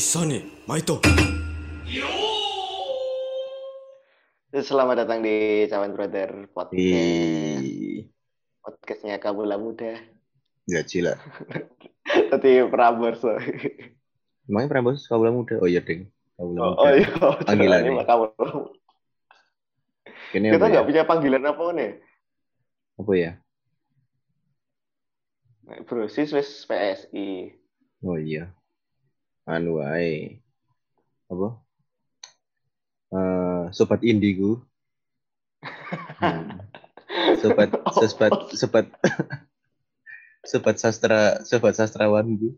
Isoni Maito. Selamat datang di Cawan Brother Podcast. Hi. Podcastnya Kabula Muda. Ya cila. Tapi Prabowo. So. Emangnya Prambors Kabula Muda? Oh iya ding. Kabula oh, Muda. Oh, oh iya. Panggilan ini. Kita nggak ya? punya panggilan apa nih? Apa ya? Brosis wis PSI. Oh iya. Anu wae. Apa? Eh, sobat indigo. Hmm. Sobat, sobat, oh. sobat, sobat sastra, sobat sastrawan gue.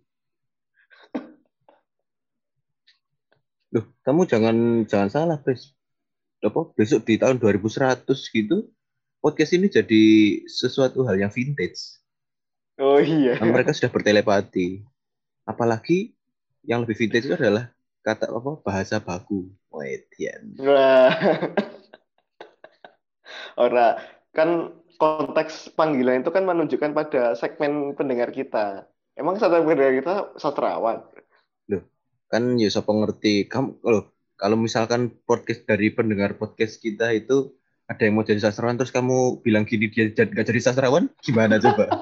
Loh, kamu jangan jangan salah, Pres. Apa besok di tahun 2100 gitu, podcast ini jadi sesuatu hal yang vintage. Oh iya. Mereka sudah bertelepati. Apalagi yang lebih vintage itu adalah kata apa bahasa baku. Wedian. Ora, kan konteks panggilan itu kan menunjukkan pada segmen pendengar kita. Emang segmen pendengar kita sastrawan? Kan ya siapa ngerti kamu kalau kalau misalkan podcast dari pendengar podcast kita itu ada yang mau jadi sastrawan terus kamu bilang gini dia gak jadi sastrawan gimana coba?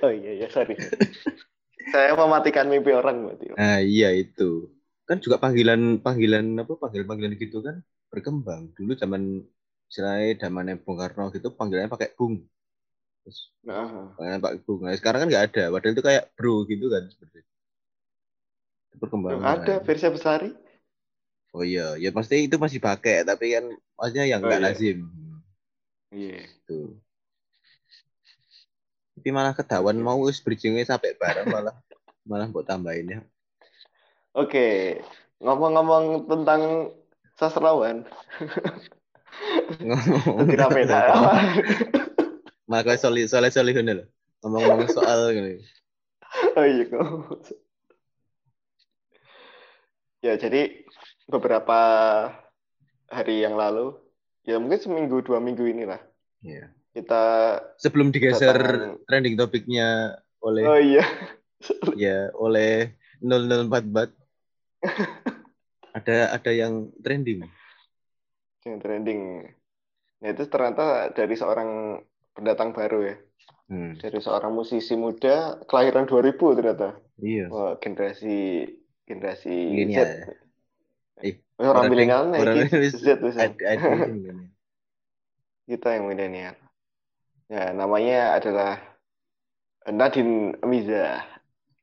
Oh iya, iya, sorry. Saya mematikan mimpi orang berarti. Nah iya itu. Kan juga panggilan panggilan apa panggilan panggilan gitu kan berkembang. Dulu zaman istilahnya zamannya Bung Karno gitu panggilannya pakai Bung. Terus Nah, panggilan Pak Bung. Nah, sekarang kan nggak ada. Padahal itu kayak bro gitu kan seperti itu perkembangan ada versi besari? oh iya. Ya pasti itu masih pakai tapi kan maksudnya yang Oh, nggak iya. lazim. Iya. tuh tapi malah ketahuan Oke. mau wis bridgingnya sampai bareng malah malah buat tambahin ya Oke, ngomong-ngomong tentang sastrawan, ngomong tidak beda. solih soleh solihun loh ngomong-ngomong soal gini Oh iya, kok. Ya, jadi beberapa hari yang lalu, ya mungkin seminggu dua minggu inilah Iya. Kita. sebelum digeser Kedatangan- trending topiknya oleh Oh iya, ya oleh 004 bat ada ada yang trending yang trending. Nah itu ternyata dari seorang pendatang baru ya, Hmm, dari seorang musisi muda kelahiran 2000 ternyata. iya Wah, generasi generasi Milenial. Z. Eh, Eh, orang milenial nih, Z ini kan. Kita yang milenial. Ya, namanya adalah Nadine Amiza.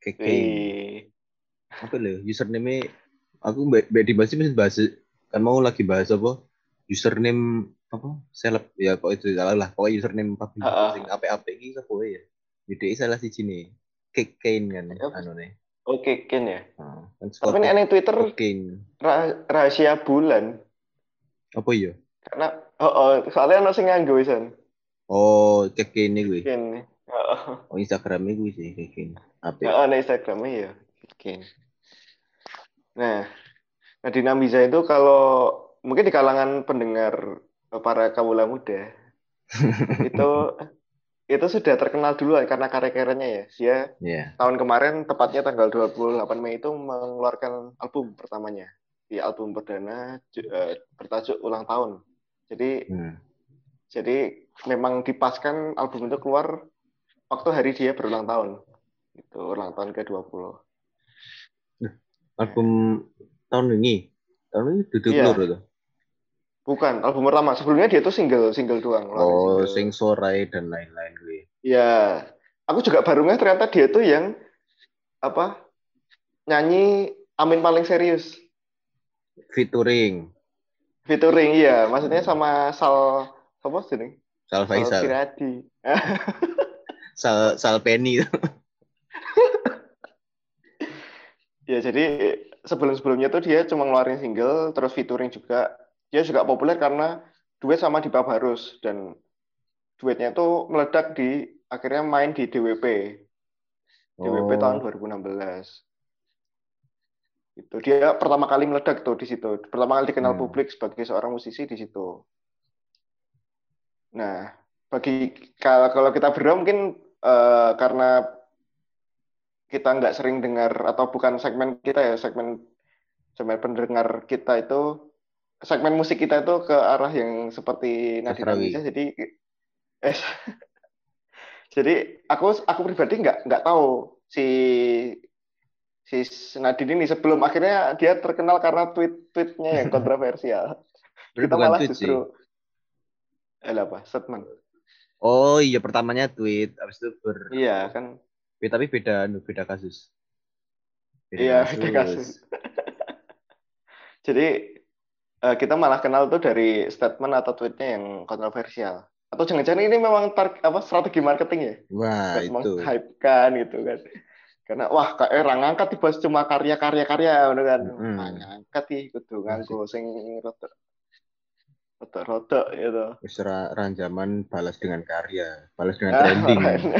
Wih. apa loh username aku mbak mbak dibahas mesti bahas kan mau lagi bahas apa username apa seleb ya kok itu salah lah pokoknya username publik Ah, ah. sing apa apa ini apa ya jadi salah si sini Kekain kan anu nih Oke, Ken ya. Ah, kan Tapi ini aneh Twitter Kekain rah- rahasia bulan. apa iya Karena oh, oh soalnya sing nganggo wisan. Oh Kekain ini gue Ken. Heeh. oh Instagramnya gue sih Kekain apa ya? Heeh, nek Instagramnya ya. Ken. Nah, Nadine Amiza itu kalau mungkin di kalangan pendengar para kawula muda itu itu sudah terkenal dulu karena karya-karyanya ya. Dia ya tahun kemarin tepatnya tanggal 28 Mei itu mengeluarkan album pertamanya di album perdana eh, bertajuk ulang tahun. Jadi hmm. Jadi memang dipaskan album itu keluar waktu hari dia berulang tahun. Itu ulang tahun ke-20. album tahun ini tahun ini duduk Iya. keluar Bukan, album pertama. Sebelumnya dia tuh single single doang. oh single. sing sorai dan lain-lain gue Ya, aku juga baru ngeh ternyata dia tuh yang apa? Nyanyi Amin paling serius. featuring Featuring iya, maksudnya sama Sal apa sih? Sal Sal Faisal Siradi. Sal Sal Penny Ya, jadi sebelum-sebelumnya tuh dia cuma ngeluarin single, terus featuring juga. Dia juga populer karena duet sama Dipa Barus dan duetnya tuh meledak di akhirnya main di DWP. DWP Oh. tahun 2016. Itu dia pertama kali meledak tuh di situ. Pertama kali dikenal Hmm. publik sebagai seorang musisi di situ. Nah, bagi kalau kalau kita berdua mungkin eh, karena kita nggak sering dengar atau bukan segmen kita ya segmen segmen pendengar kita itu segmen musik kita itu ke arah yang seperti Sastrawi. Amiza jadi eh, jadi aku aku pribadi nggak nggak tahu si si Nadine ini sebelum akhirnya dia terkenal karena tweet-tweetnya yang kontroversial kita malah tweet justru sih. Eh apa statement Oh iya pertamanya tweet, habis itu ber iya kan Be- tapi beda anu, beda kasus. Iya, beda kasus. Jadi eh, kita malah kenal tuh dari statement atau tweetnya yang kontroversial. Atau jangan-jangan ini memang tar- apa strategi marketing ya? Wah, Buat itu. menghypekan gitu kan. Karena wah kayak orang ngangkat dibahas cuma karya-karya karya ngono kan. Wah, ngangkat iki kudu nganggo sing rada rada gitu. Wis ra- ranjaman balas dengan karya, balas dengan Ah, trending. makanya.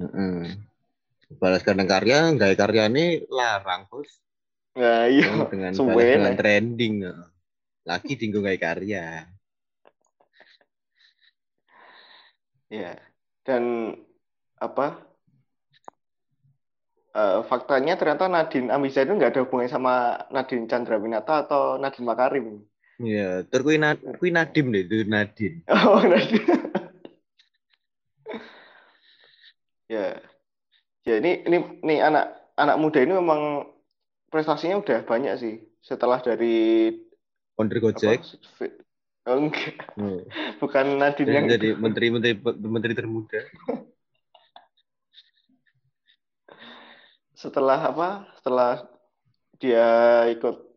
Heeh. Balas dengan karya, nggak karya ini larang, Bos. Nah, iya. dengan balas dengan trending. Lagi tinggal nggak karya. Ya, dan apa? eh, faktanya ternyata Nadine Amiza itu nggak ada hubungannya sama Nadine Chandrawinata atau Nadine Makarim. Iya, terus na, kui Nadim deh, itu Nadine. Oh, Nadine. ya, ya ini ini ini anak anak muda ini memang prestasinya udah banyak sih. Setelah dari Founder apa? Gojek, fi- Oh, enggak, oh. bukan Nadine jadi, yang jadi menteri menteri menteri termuda. setelah apa setelah dia ikut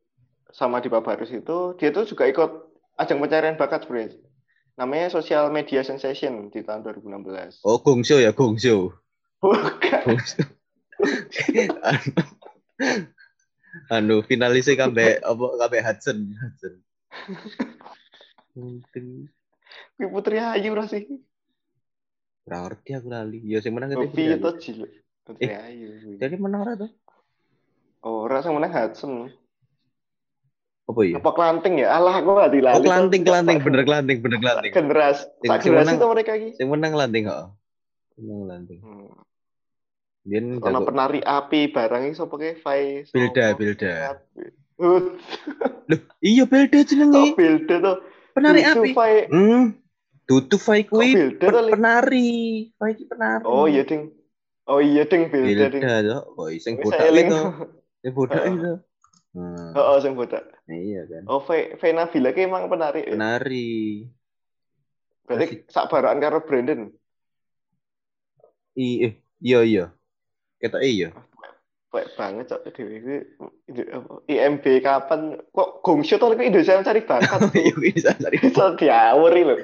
sama di Barbarus itu dia tuh juga ikut ajang pencarian bakat sebenarnya namanya Social Media Sensation di tahun 2016 Oh, Gongso ya, Gongso. bukan Gongso. anu, anu finalisnya kabeh apa kabeh Hudson, Hudson. Kuwi Putri Ayu lah sih Ora ngerti aku lali. Ya sing menang itu Kopi Putri itu Ayu. cilik Putri Ayu Jadi menang ora tuh? oh rasa menang Hudson Apa ya? apa kelanting ya alah aku gak dilali Oh, kelanting, kelanting, bener kelanting, bener kelanting. sak sing generasi menang- tuh mereka iki Sing menang kelanting kok. Menang kelanting. hmm. Ono jago penari api barang sapa ke Fai Bilda? Bilda. Uh, Iya Bilda jenenge. Bilda tuh Penari Itu api. Fai Hmm. Tutu Fai kuwi penari. Fai ki penari. Oh iya ding. Oh iya ding Bilda ding. Bilda tuh. Oh, sing botak itu. Sing botak itu. Hmm. Oh, oh sing botak. Iya kan. Oh, Fe Vena Bila ki emang penari. ya? Penari. Berarti sak barokan karo Brandon. I- eh, Iya iya. Kita iya. Baik banget cok dhewe iki IMB kapan kok Gongsu tuh iki Indonesia mencari bakat. Iya bisa cari. Bisa diawuri lho.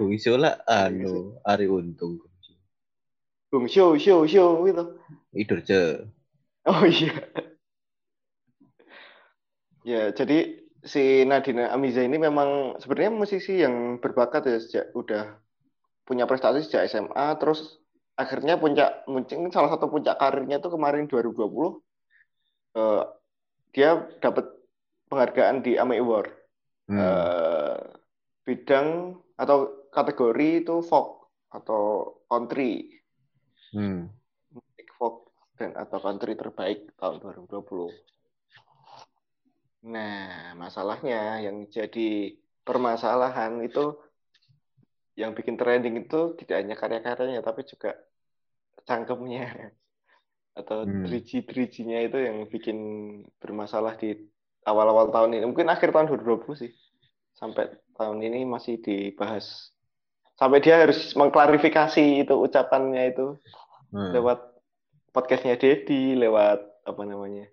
Gongso lah anu Ari Untung. Gongsu, show, show gitu. Idorce. Oh iya. Ya, jadi si Nadine Amiza ini memang sebenarnya musisi yang berbakat ya sejak udah punya prestasi sejak SMA terus akhirnya puncak mungkin salah satu puncak karirnya itu kemarin 2020 eh, dia dapat penghargaan di AMI Award Hmm. Eh, bidang atau kategori itu folk atau country Hmm. folk dan atau country terbaik tahun 2020. Nah, masalahnya yang jadi permasalahan itu yang bikin trending itu tidak hanya karya-karyanya tapi juga cangkemnya atau Hmm. driji-drijinya itu yang bikin bermasalah di awal-awal tahun ini. Mungkin akhir tahun 2020 sih. Sampai tahun ini masih dibahas. Sampai dia harus mengklarifikasi itu ucapannya itu Hmm. lewat podcastnya Dedi, lewat apa namanya?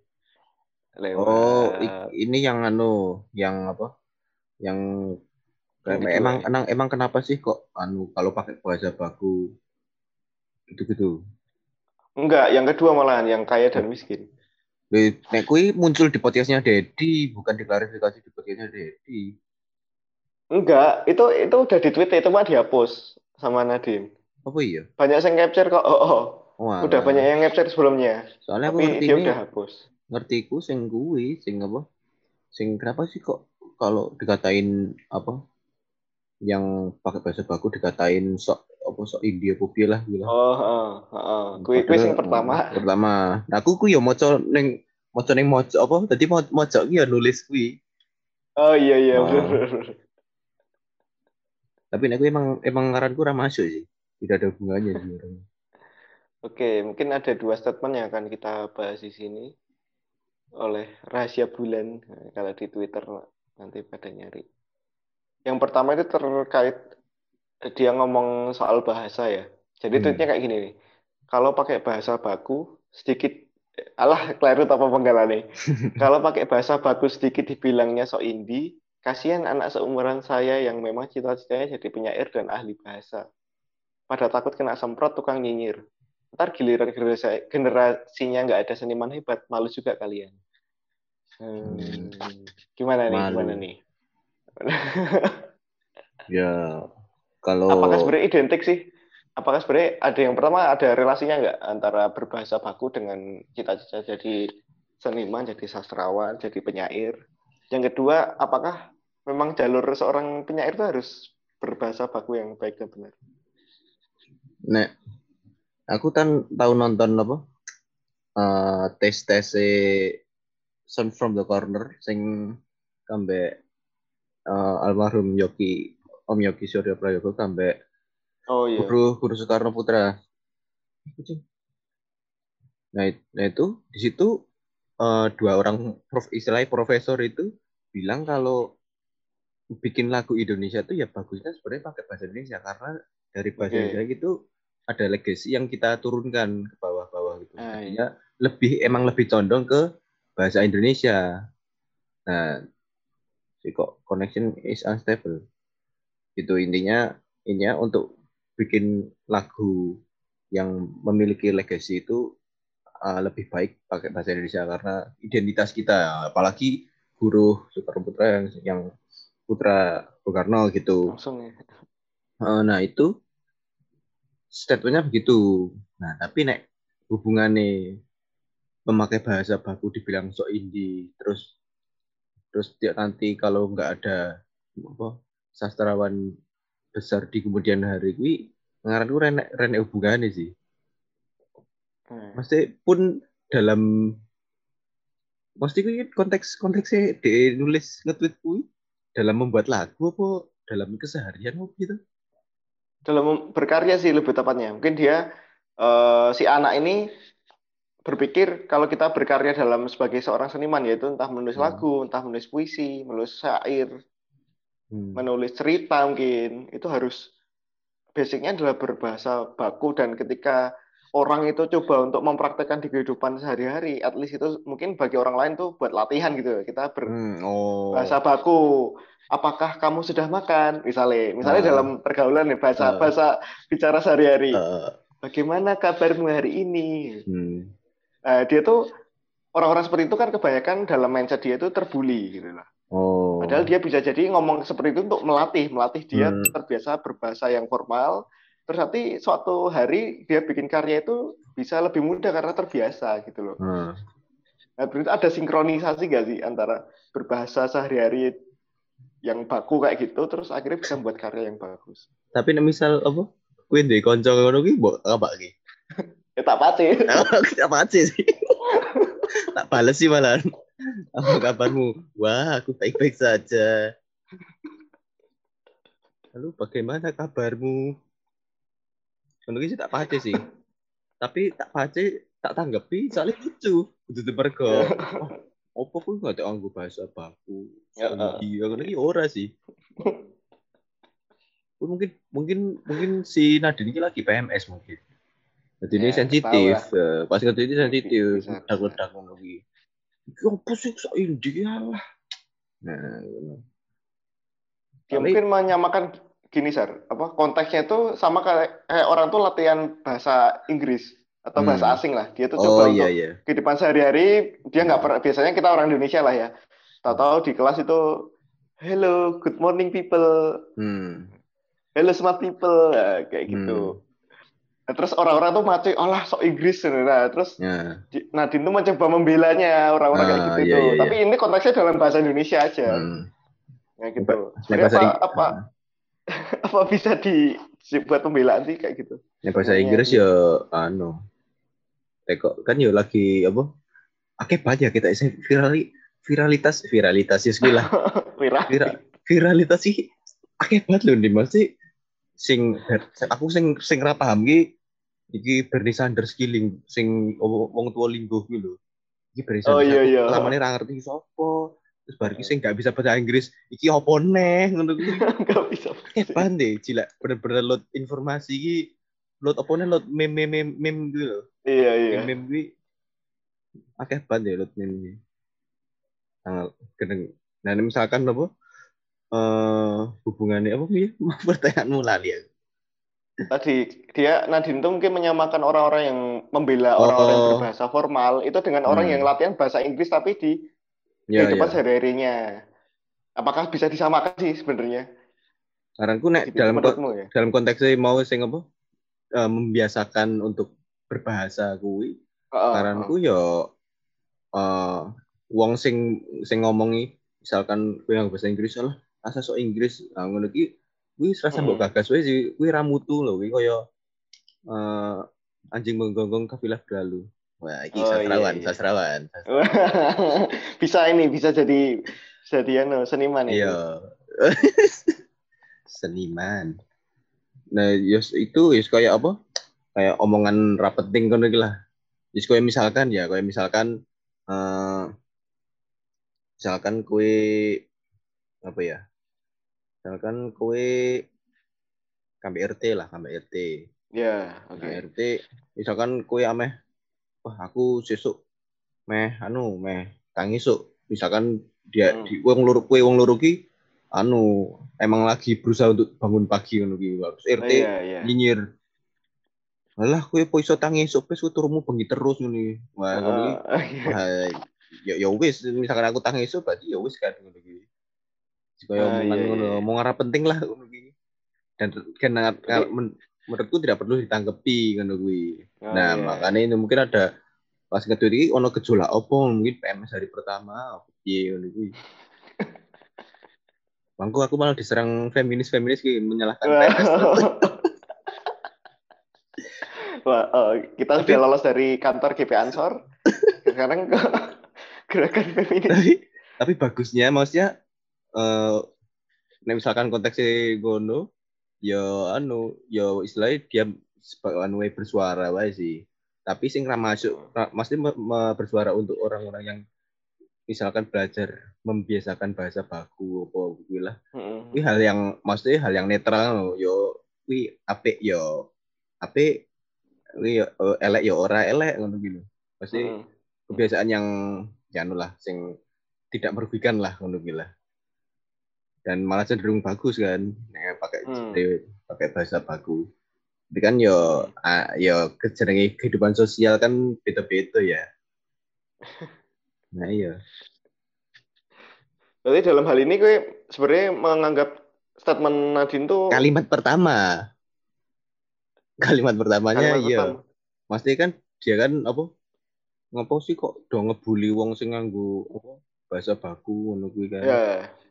Lewat Oh, ini yang anu, yang apa? Yang kedua, emang ya. emang emang kenapa sih kok anu kalau pakai bahasa baku gitu-gitu? enggak, yang kedua malahan yang kaya dan miskin. Nek muncul di podcastnya Dedi, bukan diklarifikasi di podcastnya Dedi. Enggak, itu itu udah di tweet itu mah dihapus sama Nadine. Apa iya? Banyak yang capture kok. Oh, oh. Wah, udah banyak yang capture sebelumnya. Soalnya aku Tapi ngerti dia ini, udah hapus. Ngertiku sing kuwi, sing apa? Sing kenapa sih kok kalau dikatain apa? Yang pakai bahasa baku dikatain sok apa sok India piye lah gitu. Oh, heeh, heeh. Kuwi kuwi sing pertama. Pertama. Nah, aku ku yo maca ning maca ning maca apa dadi maca ki yo nulis kuwi. Oh iya iya Oh. bener. Tapi nek kuwi emang emang ngaranku ora masuk sih. Tidak ada hubungannya sih. Oke, mungkin ada dua statement yang akan kita bahas di sini oleh rahasia bulan Nah, kalau di Twitter nanti pada nyari. Yang pertama itu terkait dia ngomong soal bahasa ya. Jadi Hmm. tweetnya kayak gini nih. Kalau pakai bahasa baku sedikit alah keliru apa penggala nih. Kalau pakai bahasa baku sedikit dibilangnya sok indie, kasihan anak seumuran saya yang memang cita-citanya jadi penyair dan ahli bahasa. Pada takut kena semprot tukang nyinyir. Ntar giliran generasi- generasinya nggak ada seniman hebat, malu juga kalian. Hmm, gimana nih? Malu. Gimana nih? Ya kalau Apakah sebenarnya identik sih? Apakah sebenarnya ada yang pertama ada relasinya nggak antara berbahasa baku dengan cita-cita jadi seniman, jadi sastrawan, jadi penyair? Yang kedua, apakah memang jalur seorang penyair itu harus berbahasa baku yang baik dan benar? nek aku kan tahu nonton apa? eh tes tes Sound from the Corner sing kambe eh, almarhum Yogi Om Yogi Suryo Prayogo kambe Oh iya. guru guru Soekarno Putra. Nah, nah itu di situ eh, dua orang prof, istilahnya profesor itu bilang kalau bikin lagu Indonesia itu ya bagusnya sebenarnya pakai bahasa Indonesia karena dari bahasa Oke. Indonesia itu ada legacy yang kita turunkan ke bawah-bawah gitu. Ah, Jadinya lebih emang lebih condong ke bahasa Indonesia. Nah, si kok connection is unstable. Itu intinya intinya untuk bikin lagu yang memiliki legacy itu uh, lebih baik pakai bahasa Indonesia karena identitas kita apalagi guru Soekarno Putra yang yang putra Bung Karno gitu. Langsung ya. Eh, nah itu statementnya begitu. Nah tapi nek hubungannya memakai bahasa baku dibilang sok indie terus terus dia nanti kalau nggak ada apa sastrawan besar di kemudian hari ini ngaranku renek renek hubungannya sih. Hmm. Mesti pun dalam mesti kuwi konteks konteksnya dia nulis nge-tweet kuwi dalam membuat lagu apa dalam keseharian apa gitu. Dalam berkarya sih lebih tepatnya. Mungkin dia eh, si anak ini berpikir kalau kita berkarya dalam sebagai seorang seniman yaitu entah menulis Hmm. lagu, entah menulis puisi, menulis syair, Hmm. menulis cerita mungkin itu harus basicnya adalah berbahasa baku dan ketika orang itu coba untuk mempraktekkan di kehidupan sehari-hari, at least itu mungkin bagi orang lain tuh buat latihan gitu. Kita Hmm, oh. berbahasa baku. Apakah kamu sudah makan? Misalnya, misalnya Ah. dalam pergaulan nih bahasa Ah. bahasa bicara sehari-hari. Eh, Bagaimana kabarmu hari ini? hmm. Nah, dia tuh orang-orang seperti itu kan kebanyakan dalam mindset dia itu terbuli gitu lah. Oh. Padahal dia bisa jadi ngomong seperti itu untuk melatih, melatih dia Hmm. terbiasa berbahasa yang formal. Terus nanti suatu hari dia bikin karya itu bisa lebih mudah karena terbiasa gitu loh. Hmm. Nah, berarti ada sinkronisasi nggak sih antara berbahasa sehari-hari yang baku kayak gitu, terus akhirnya bisa membuat karya yang bagus. Tapi misal apa? Kuwi ndek kanca ngono ki mbok apa ki? Ya tak pasti. apa aja sih? tak balas sih malah. Apa kabarmu? Wah, aku baik-baik saja. Lalu bagaimana kabarmu? Ki sih tak pace sih. Tapi tak pace, tak tanggapi soalnya lucu. Kudu mergo. Opo kuwi nggak ada anggo bahasa baku. Ya, Iya, ngono ki ora sih. Mungkin mungkin mungkin si Nadine ini lagi PMS mungkin. Jadi ini Ya, sensitif. tahu Eh, Pas ini sensitif. Ngono ki. Iki opo sih sok India lah. Nah. Dia mungkin menyamakan gini, Sar. Apa konteksnya itu sama kayak, kayak orang tuh latihan bahasa Inggris atau bahasa Hmm. asing lah. Dia tuh Oh coba iya untuk iya. kehidupan sehari-hari dia nggak pernah biasanya kita orang Indonesia lah ya tahu-tahu di kelas itu hello good morning people Hmm. hello smart people Nah, kayak gitu Nah, terus orang-orang tuh mati Allah sok Inggris nah terus di- Nadine tuh mencoba membelanya orang-orang kayak Ah, gitu iya, tuh iya, tapi ini konteksnya dalam bahasa Indonesia aja Hmm. ya gitu bahasa apa, apa apa bisa di buat pembelaan sih kayak gitu. Ya bahasa Inggris gitu. ya anu. Teko kan ya lagi apa? Akeh banget ya kita isi virali viralitas viralitas ya segala. Viral. Vira, viralitas sih akeh banget lho nih masih sing aku sing sing ra paham ki iki Bernie Sanders ki ling, sing wong tua linggo ki lho. Iki Bernie Oh, Sanders. iya, aku iya. Lamane ra ngerti sapa. Terus bar ki sing gak bisa bahasa Inggris, iki opo neh ngono kuwi. Gak bisa. Akeh banget deh, gila. Bener-bener load informasi ki load apa nih load meme meme meme gitu loh. Iya iya. Meme kuwi akeh banget ya load meme kuwi. Tanggal gedeng. Nah, ini misalkan apa? Eh hubungannya apa ya? Pertanyaanmu lali ya. Tadi dia Nadine tuh mungkin menyamakan orang-orang yang membela Oh. orang-orang yang berbahasa formal itu dengan orang Hmm. yang latihan bahasa Inggris tapi di Ya, ya. sehari-harinya. Apakah bisa disamakan sih sebenarnya? Saranku nek dalam ko- ya? dalam konteksnya mau sing apa? Eh, membiasakan untuk berbahasa kuwi. Heeh, Saranku ya eh wong sing sing ngomongi misalkan kowe yang bahasa Inggris lah, asa sok Inggris. Nah, ngono ki kuwi serasa mbok gagas wae sih, kuwi ra mutu lho, kuwi kaya eh anjing menggonggong kafilah berlalu. Wah, iki Oh, iya, sastrawan, iya. sastrawan. bisa ini bisa jadi jadi anu seniman ini. Iya. Seniman. Nah, yos itu yos kayak apa? Kayak omongan rapeting iki lah. Yos kayak misalkan ya, kayak misalkan eh misalkan kue apa ya? Misalkan kue KBRT lah, KBRT. Ya, oke. KBRT misalkan kue ameh wah aku sesuk meh anu meh tangi sok misalkan dia Hmm. di wong loro kue wong loro ki anu emang lagi berusaha untuk bangun pagi ngono ki terus Oh, RT iya, iya. nyinyir Alah kue po iso tangi esuk wis turumu bengi terus ki. Wah, ngono. Wah, ya ya wis misalkan aku tangi esuk berarti ya wis kan ngono ki. Kaya Ah, omongan iya, ngono, iya. penting lah ngono ki. Dan kan menurutku tidak perlu ditanggapi ngono kuwi. Oh, Nah, iya. makanya ini mungkin ada pas ngedut iki ono gejolak opo mungkin PMS hari pertama apa piye ngono kuwi. Bangku aku malah diserang feminis-feminis ki menyalahkan PMS. Wah, oh, kita Tapi- sudah lolos dari kantor GP Ansor. Sekarang ke gerakan feminis. tapi tapi bagusnya maksudnya eh nek misalkan konteksnya gono ya anu ya istilahnya dia sebagai anu wae bersuara wae sih. Tapi sing ra masuk ra- maksudnya me- me- bersuara untuk orang-orang yang misalkan belajar membiasakan bahasa baku apa kuwi lah. Kuwi hal yang maksudnya hal yang netral yo kuwi apik yo. Apik kuwi yo eh, elek yo ora elek ngono gitu pasti kebiasaan yang ya anu lah sing tidak merugikan lah ngono kuwi lah. Dan malah cenderung bagus kan nek pakai Hmm. pakai bahasa baku. Tapi kan yo ah, yo kejenenge kehidupan sosial kan beda-beda ya. Nah iya. Berarti dalam hal ini gue sebenarnya menganggap statement Nadine tuh Kalimat pertama. Kalimat pertamanya kalimat iya. pertama. Pasti kan dia kan apa? Ngopo sih kok do ngebully wong sing nganggo apa bahasa baku ngono kuwi kan. Ya.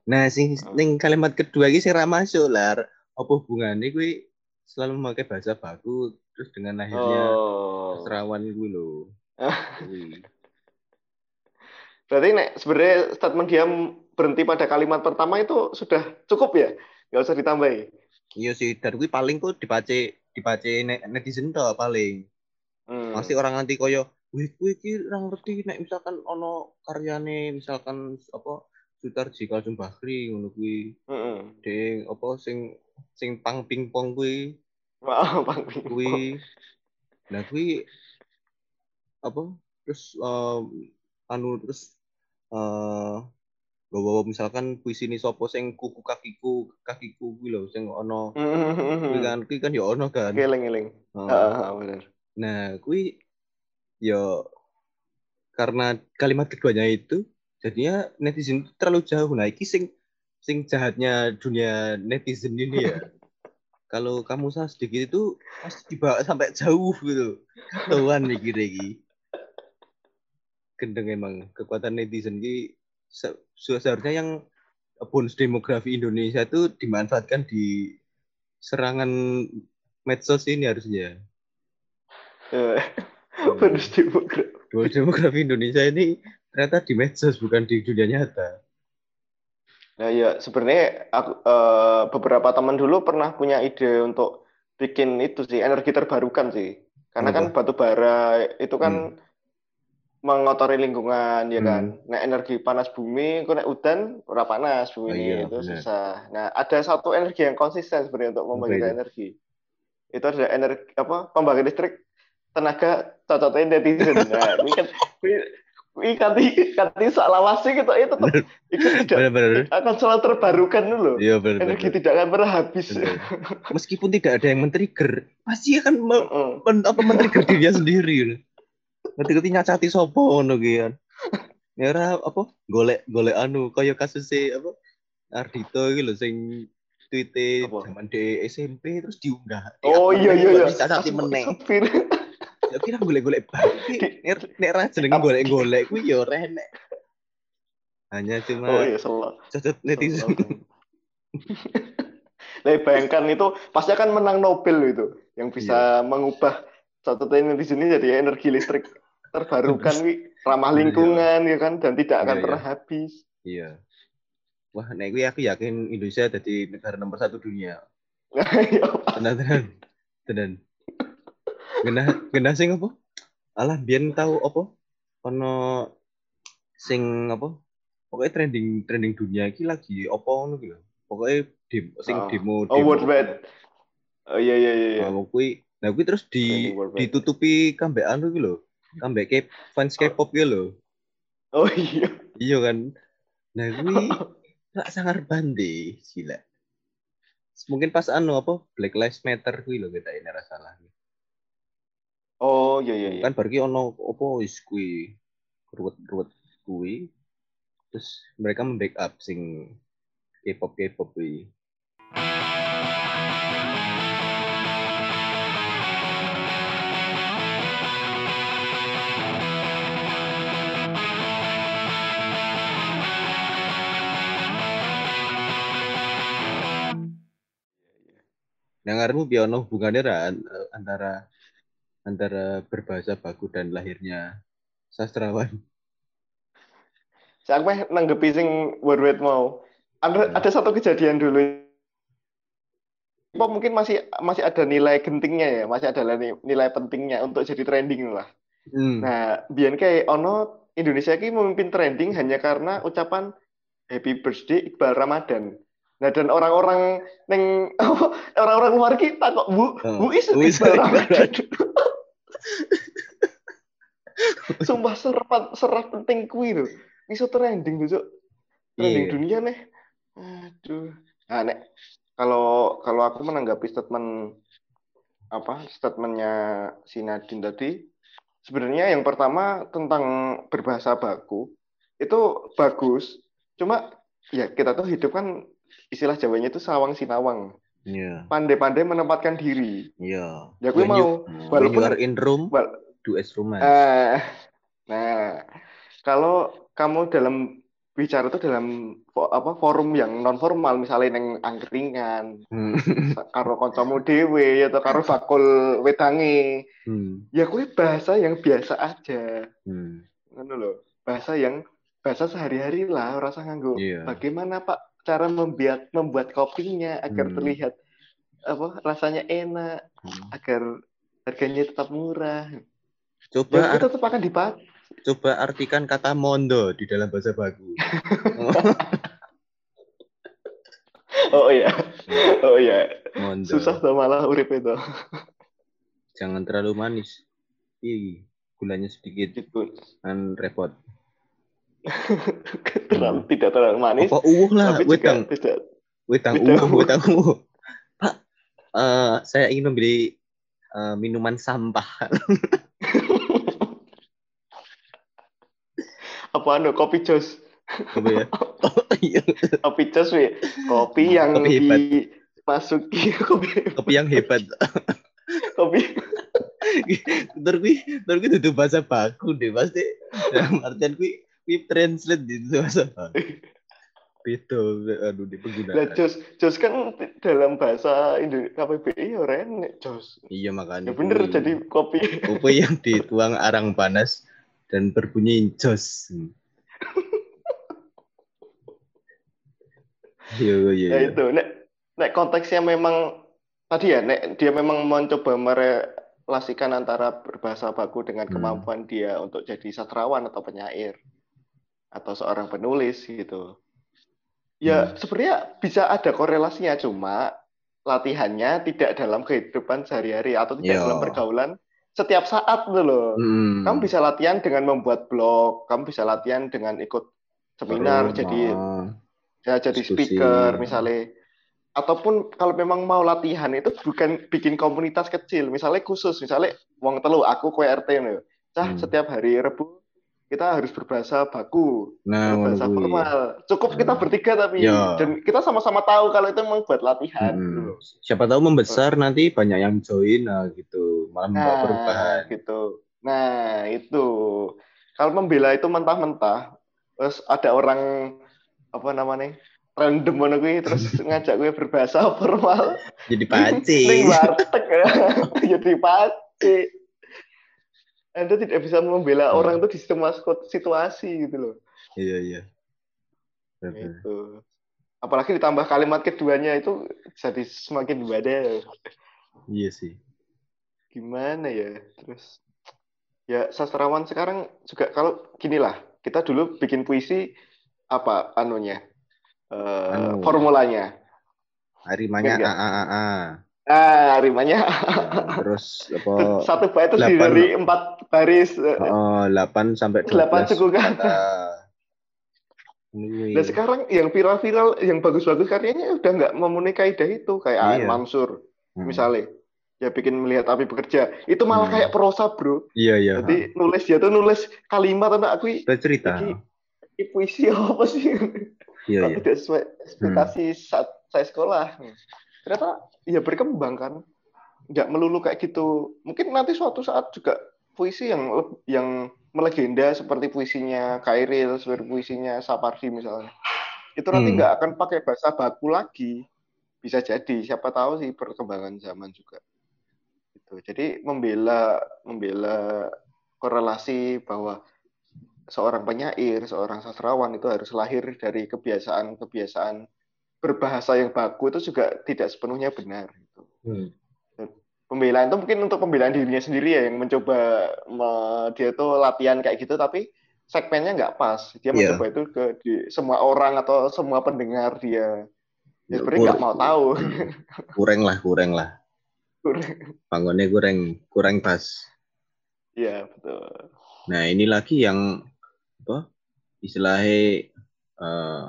Nah, sing Hmm. ning kalimat kedua iki sing ra masuk lah. Apa hubungannya kuwi selalu memakai bahasa baku terus dengan akhirnya Oh. serawan kuwi lho. Berarti nek sebenarnya statement dia berhenti pada kalimat pertama itu sudah cukup ya? Nggak usah ditambahi. Iya sih, dan kuwi paling kok dipace dipace ne- netizen tok paling. Hmm. Masih orang nanti koyo, "Wih, kuwi iki ra ngerti nek misalkan ono karyane misalkan apa Sutarji Kalsum Bakri ngono kuwi. Mm-mm. Ding apa sing sing pang pingpong kuwi Maaf, Bang Bing. kuwi nah kuwi apa terus em, anu terus eh bawa misalkan puisi ini sopo sing kuku kakiku kakiku kuwi lho sing ono kuwi kan kuwi kan ya ono kan Eling-eling. Heeh. Ah, benar. nah kuwi ya karena kalimat keduanya itu jadinya netizen itu terlalu jauh. Nah iki sing sing jahatnya dunia netizen ini ya. Kalau kamu salah sedikit itu pasti dibawa sampai jauh gitu. Ketahuan mikir iki gendeng emang. Kekuatan netizen ini se- seharusnya yang bonus demografi Indonesia itu dimanfaatkan di serangan medsos ini harusnya. Bonus demografi. Bonus demografi Indonesia ini ternyata di medsos bukan di dunia nyata. Nah ya sebenarnya aku uh, beberapa teman dulu pernah punya ide untuk bikin itu sih energi terbarukan sih. Karena kan batu bara itu kan hmm. mengotori lingkungan ya kan. Nah energi panas bumi, kok udan ora panas bumi oh, iya, itu bener. susah. Nah ada satu energi yang konsisten sebenarnya untuk membagi energi. Itu ada energi apa pembangkit listrik tenaga cocoknya netizen. Nah ini kan Wih, kanti kanti salawasi gitu itu tetap itu tidak bener, bener. akan selalu terbarukan dulu. Iya benar. Energi bener. tidak akan pernah habis. Bener. Meskipun tidak ada yang men-trigger, pasti akan me, uh. men, apa men-trigger dirinya sendiri. Nanti ketika nyacati sopo ngono kan. Ya apa golek golek anu kaya kasus si apa Ardito lho sing tweete zaman di SMP terus diunggah. Oh iya iya iya. Cacati meneng. Ya kira golek-golek balik. Nek ra jenenge golek-golek kuwi ya renek. Hanya cuma Oh iya salah. Cocok netizen. Nah, bayangkan itu pasti akan menang Nobel itu yang bisa iya. mengubah catatan netizen ini jadi energi listrik terbarukan wi ramah lingkungan iya. ya kan dan tidak akan iya, pernah iya. habis. Iya. Wah, nek gue aku yakin Indonesia jadi negara nomor satu dunia. tenan tenan tenan genah genah sing apa? Alah biar tahu apa? Ono sing apa? Pokoknya trending trending dunia iki lagi apa ngono ki pokoknya demo sing oh. demo oh, World Bad oh iya iya iya nah, kuwi nah kuwi terus di ditutupi kambek anu ki lho. Kambek ke fans K-pop ki lho. Oh iya. Iya kan? Nah kuwi tak sangar bandi gila. Mungkin pas anu apa Black Lives Matter kuwi lho kita ini rasa lah Oh iya iya. iya. Kan pergi ono opo wis kuwi ruwet-ruwet kuwi. Terus mereka membackup sing K-pop K-pop kuwi. Yang ngarmu biono hubungannya antara antara berbahasa baku dan lahirnya sastrawan? Saya meh nanggepi sing word mau. Ada, hmm. ada satu kejadian dulu. Kok mungkin masih masih ada nilai gentingnya ya, masih ada nilai pentingnya untuk jadi trending lah. Hmm. Nah, biar kayak ono Indonesia ini memimpin trending hanya karena ucapan Happy Birthday Iqbal Ramadan. Nah dan orang-orang neng orang-orang luar kita kok bu oh. bu is Iqbal Ramadan. Sumpah serap serap penting kui lho. Iso trending tuh, Trending yeah. dunia nih. Aduh. Nah, nek kalau kalau aku menanggapi statement apa statementnya si Nadine tadi sebenarnya yang pertama tentang berbahasa baku itu bagus cuma ya kita tuh hidup kan istilah Jawanya itu sawang sinawang Yeah. Pandai-pandai menempatkan diri. Iya. Yeah. Ya gue mau you, walaupun you are in room, well, do as room. Uh, nah, kalau kamu dalam bicara itu dalam apa forum yang non formal misalnya yang angkringan hmm. karo kancamu dhewe atau karo bakul wedangi hmm. ya gue bahasa yang biasa aja hmm. loh bahasa yang bahasa sehari-hari lah rasa nganggo yeah. bagaimana pak cara membuat membuat kopinya agar hmm. terlihat apa rasanya enak hmm. agar harganya tetap murah. Coba ya, tetap akan dipakai coba artikan kata mondo di dalam bahasa baku. Oh iya. Oh iya. Mondo. susah tuh malah urip itu. Jangan terlalu manis. Ih, gulanya sedikit. Kan repot terlalu tidak terlalu manis. Apa uwuh lah, wedang. Tidak, wedang uwuh, wedang uwuh. Pak, uh, saya ingin membeli uh, minuman sampah. Apa anu kopi jos? Kopi ya? Kopi jos wi. Kopi yang kopi hebat. dimasuki kopi. Kopi yang hebat. kopi Terus gue, terus gue tutup bahasa baku deh pasti. Dalam artian gue we translate di bahasa Beda, aduh di Lah jos jos kan dalam bahasa Indo KBBI ya renek jos. Iya makanya. Ya bener jadi kopi. kopi yang dituang arang panas dan berbunyi jos. Iya iya. Ya iya. itu nek nek konteksnya memang tadi ya nek dia memang mencoba merelasikan antara berbahasa baku dengan Hmm. kemampuan dia untuk jadi sastrawan atau penyair atau seorang penulis gitu. Ya Hmm. sebenarnya bisa ada korelasinya cuma latihannya tidak dalam kehidupan sehari-hari atau tidak Iya. dalam pergaulan setiap saat gitu loh. Hmm. Kamu bisa latihan dengan membuat blog, kamu bisa latihan dengan ikut seminar Forum, jadi oh. ya jadi Diskusi. speaker misalnya ataupun kalau memang mau latihan itu bukan bikin komunitas kecil misalnya khusus misalnya wong telu aku kue RT nih cah Hmm. setiap hari Rebu kita harus berbahasa baku Nah, berbahasa formal cukup kita Hmm. bertiga tapi Ya. dan kita sama-sama tahu kalau itu memang buat latihan Mm-mm. gitu. Siapa tahu membesar nanti banyak yang join nah gitu, malah membawa nah perubahan. gitu nah itu kalau membela itu mentah-mentah terus ada orang apa namanya random mana gue terus ngajak gue berbahasa formal Jadi paci. Ning warteg jadi pasti. Anda tidak bisa membela Hmm. orang itu di semua situasi gitu loh. Iya iya. Gitu. Apalagi ditambah kalimat keduanya itu jadi semakin ibadah. Iya sih. Gimana ya? Terus ya sastrawan sekarang juga kalau gini lah, kita dulu bikin puisi apa anunya? Eh, Anu. formulanya. Harimanya Enggak. a a a a. Ah, rimanya Terus apa? satu bait itu Delapan. dari empat baris. Oh, 8 sampai 12 Delapan suku kata. Ini. Dan sekarang yang viral-viral, yang bagus-bagus karyanya udah nggak memenuhi kaidah itu kayak Iya. Mansur Hmm. misalnya. Ya bikin melihat api bekerja. Itu malah Hmm. kayak prosa, Bro. Iya iya. Jadi nulis dia tuh nulis kalimat anak aku cerita. ini, puisi apa sih? Iya iya. tidak sesuai ekspektasi saat saya sekolah. Ternyata ya berkembang kan. Nggak melulu kayak gitu. Mungkin nanti suatu saat juga puisi yang yang melegenda seperti puisinya Kairil, seperti puisinya Sapardi misalnya. Itu nanti Hmm. nggak akan pakai bahasa baku lagi. Bisa jadi, siapa tahu sih perkembangan zaman juga. Gitu. Jadi membela membela korelasi bahwa seorang penyair, seorang sastrawan itu harus lahir dari kebiasaan-kebiasaan berbahasa yang baku itu juga tidak sepenuhnya benar. Gitu. Hmm. Pembelaan itu mungkin untuk pembelaan dirinya sendiri ya yang mencoba me- dia tuh latihan kayak gitu tapi segmennya nggak pas. Dia Iya. mencoba itu ke di semua orang atau semua pendengar dia. Ya Ya, sebenarnya nggak mau tahu. Hmm. Kurang lah, kurang lah. Bangunnya kurang, kurang pas. Iya betul. Nah, ini lagi yang apa? Istilahnya eh,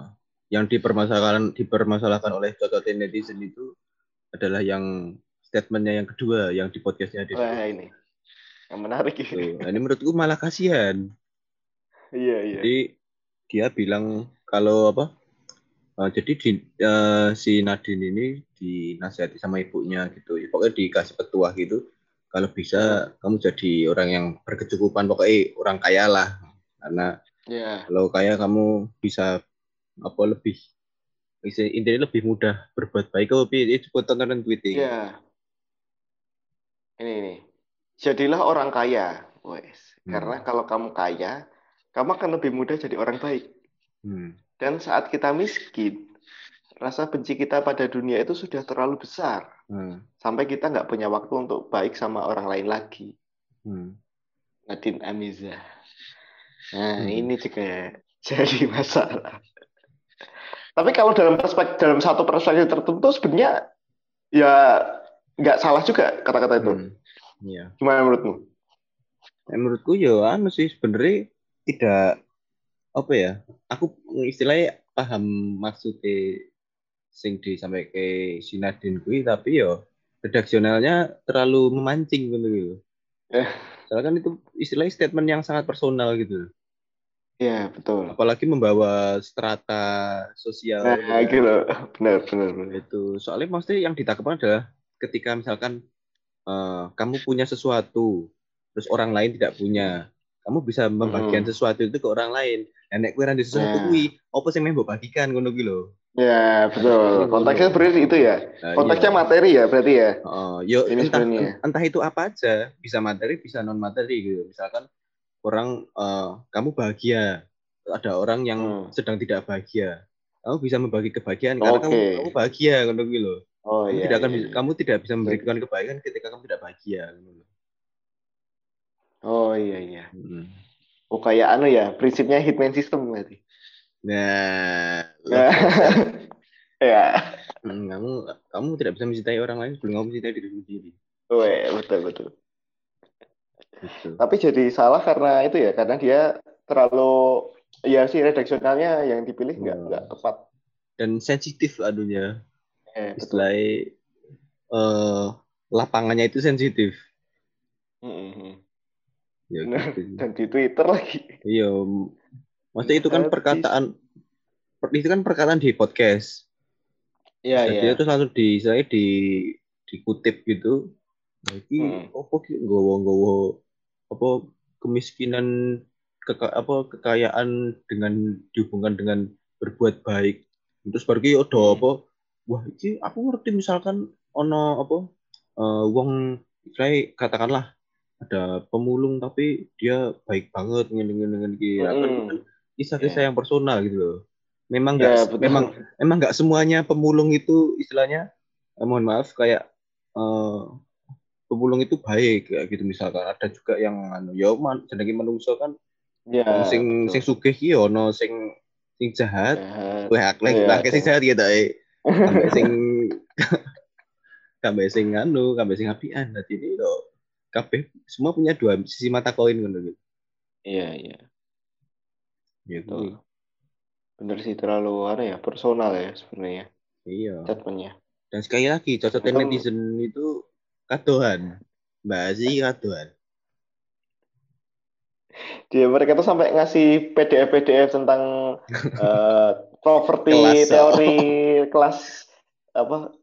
yang dipermasalahkan dipermasalahkan oleh cocotin netizen itu adalah yang statementnya yang kedua yang di podcastnya di Wah ini yang menarik ini. Nah, ini menurutku malah kasihan. Iya iya. Jadi dia bilang kalau apa? eh, jadi di, eh, si Nadine ini dinasihati sama ibunya gitu. Ya, pokoknya dikasih petuah gitu. Kalau bisa kamu jadi orang yang berkecukupan, pokoknya orang kaya lah. Karena Iya. kalau kaya kamu bisa apa lebih bisa intinya lebih mudah berbuat baik. Oh, Pi, itu tontonan tweeting. Iya. Ini ini. Jadilah orang kaya, wes. Hmm. Karena kalau kamu kaya, kamu akan lebih mudah jadi orang baik. Hmm. Dan saat kita miskin, rasa benci kita pada dunia itu sudah terlalu besar. Hmm. Sampai kita nggak punya waktu untuk baik sama orang lain lagi. Hmm. Nadine Amiza. Nah, Hmm. ini juga jadi masalah. Tapi kalau dalam perspektif dalam satu perspektif tertentu sebenarnya ya nggak salah juga kata-kata itu. Hmm. Iya. Gimana menurutmu? Ya, menurutku ya anu sih sebenarnya tidak apa ya aku istilahnya paham maksudnya sing di sampai ke Sinadin kui tapi yo redaksionalnya terlalu memancing gitu Eh. Soalnya kan itu istilahnya statement yang sangat personal gitu Iya, betul. apalagi membawa strata sosial Nah, gitu. gitu. Benar, benar, benar. itu soalnya maksudnya yang ditangkap adalah ketika misalkan eh, kamu punya sesuatu terus orang lain tidak punya kamu bisa membagikan Mm-mm. sesuatu itu ke orang lain. Dan nek ra ndek sesuatu Nah. kuwi, apa sing mbok bagikan ngono kuwi lho. Ya, betul. Konteksnya berarti itu ya. Nah, Konteksnya iya. materi ya berarti ya. Oh, yo Ini entah sebenarnya. entah itu apa aja, bisa materi, bisa non materi gitu. Misalkan orang eh, kamu bahagia, ada orang yang Hmm. sedang tidak bahagia. Kamu bisa membagi kebahagiaan karena kamu, kamu bahagia kuwi lho. Oh Kamu iya. tidak akan iya, iya. kamu tidak bisa memberikan kebaikan ketika kamu tidak bahagia lho. Oh iya iya. Hmm. Oh kayak anu ya, prinsipnya hitman system berarti. Nah, Nah, ya. Hmm, kamu kamu tidak bisa mencintai orang lain sebelum kamu mencintai diri sendiri. Weh, betul betul. Gitu. Tapi jadi salah karena itu ya, karena dia terlalu ya sih redaksionalnya yang dipilih nggak Hmm. nggak tepat. Dan sensitif adunya. Eh, betul. Istilahnya eh lapangannya itu sensitif. Mm-mm. Ya, Benar. gitu. Dan di Twitter lagi. Iya, maksudnya itu kan perkataan per- itu kan perkataan di podcast. Iya Jadi iya. itu selalu di saya di dikutip gitu. Nah, iki Hmm. apa ki nggowo-nggowo apa kemiskinan keka, apa kekayaan dengan dihubungkan dengan berbuat baik. Terus baru ki odo Hmm. apa wah iki aku ngerti misalkan ono apa eh, wong istilahnya katakanlah ada pemulung tapi dia baik banget ngene ngene ngene iki. Kan itu kan Mm. kisah-kisah Iya. yang personal gitu loh. Memang Ya, nggak betul. memang emang nggak semuanya pemulung itu istilahnya eh, mohon maaf kayak eh, pemulung itu baik kayak gitu misalkan ada juga yang anu ya man jenenge manungsa kan Ya, ono sing betul. sing sugih ki ya ono sing sing jahat wah akhlak Iya, lah sing jahat. jahat gitu eh sampai sing sampai sing anu sampai sing apian dadi ini yo kabeh semua punya dua sisi mata koin ngono gitu Iya iya. ya kuwi. Bener sih terlalu apa ya personal ya sebenarnya iya statementnya. dan sekali lagi cocoknya Kan- netizen itu kadohan mbak sih kadohan Dia mereka tuh sampai ngasih PDF PDF tentang eh, properti Kelas, oh. teori kelas apa